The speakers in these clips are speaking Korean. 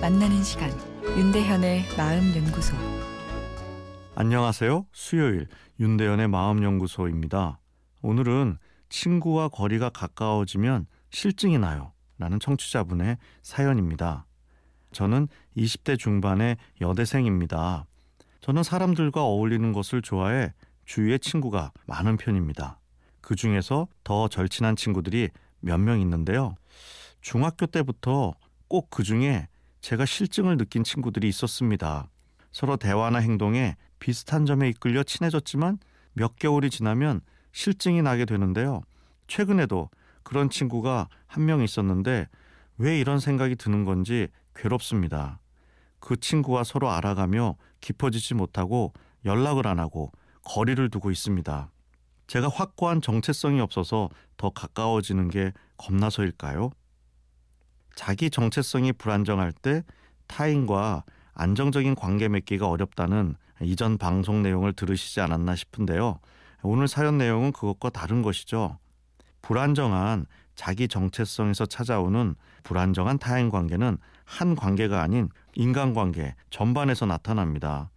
만나는 시간 윤대현의 마음 연구소 안녕하세요. 수요일 윤대현의 마음 연구소입니다. 오늘은 친구와 거리가 가까워지면 실증이 나요. 라는 청취자분의 사연입니다. 저는 20대 중반의 여대생입니다. 저는 사람들과 어울리는 것을 좋아해 주위에 친구가 많은 편입니다. 그 중에서 더 절친한 친구들이 몇 명 있는데요. 중학교 때부터 꼭 그 중에 제가 실증을 느낀 친구들이 있었습니다. 서로 대화나 행동에 비슷한 점에 이끌려 친해졌지만 몇 개월이 지나면 실증이 나게 되는데요. 최근에도 그런 친구가 한 명 있었는데 왜 이런 생각이 드는 건지 괴롭습니다. 그 친구와 서로 알아가며 깊어지지 못하고 연락을 안 하고 거리를 두고 있습니다. 제가 확고한 정체성이 없어서 더 가까워지는 게 겁나서일까요? 자기 정체성이 불안정할 때 타인과 안정적인 관계 맺기가 어렵다는 이전 방송 내용을 들으시지 않았나 싶은데요. 오늘 사연 내용은 그것과 다른 것이죠. 불안정한 자기 정체성에서 찾아오는 불안정한 타인 관계는 한 관계가 아닌 인간관계 전반에서 나타납니다.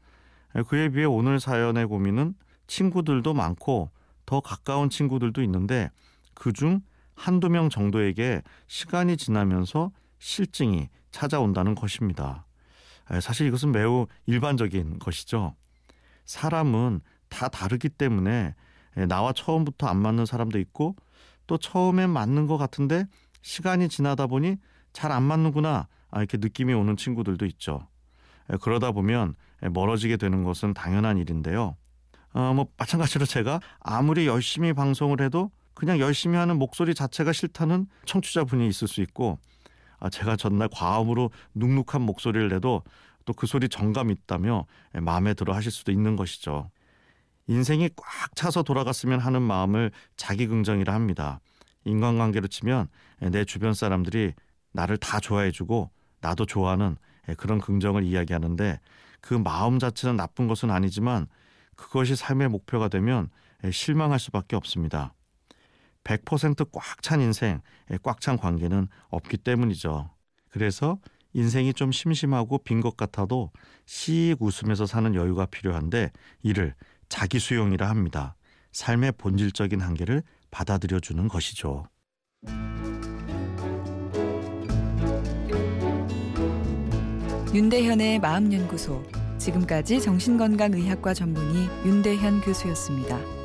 그에 비해 오늘 사연의 고민은 친구들도 많고 더 가까운 친구들도 있는데 그중 한두 명 정도에게 시간이 지나면서 실증이 찾아온다는 것입니다. 사실 이것은 매우 일반적인 것이죠. 사람은 다 다르기 때문에 나와 처음부터 안 맞는 사람도 있고 또 처음엔 맞는 것 같은데 시간이 지나다 보니 잘 안 맞는구나 아, 이렇게 느낌이 오는 친구들도 있죠. 그러다 보면 멀어지게 되는 것은 당연한 일인데요. 어, 뭐 마찬가지로 제가 아무리 열심히 방송을 해도 그냥 열심히 하는 목소리 자체가 싫다는 청취자분이 있을 수 있고 아, 제가 전날 과음으로 눅눅한 목소리를 내도 또 그 소리 정감 있다며 마음에 들어 하실 수도 있는 것이죠. 인생이 꽉 차서 돌아갔으면 하는 마음을 자기 긍정이라 합니다. 인간관계로 치면 내 주변 사람들이 나를 다 좋아해주고 나도 좋아하는 그런 긍정을 이야기하는데 그 마음 자체는 나쁜 것은 아니지만 그것이 삶의 목표가 되면 실망할 수밖에 없습니다. 100%꽉 찬 인생, 꽉 찬 관계는 없기 때문이죠. 그래서 인생이 좀 심심하고 빈 것 같아도 씩 웃으면서 사는 여유가 필요한데 이를 자기 수용이라 합니다. 삶의 본질적인 한계를 받아들여 주는 것이죠. 윤대현의 마음연구소 지금까지 정신건강의학과 전문의 윤대현 교수였습니다.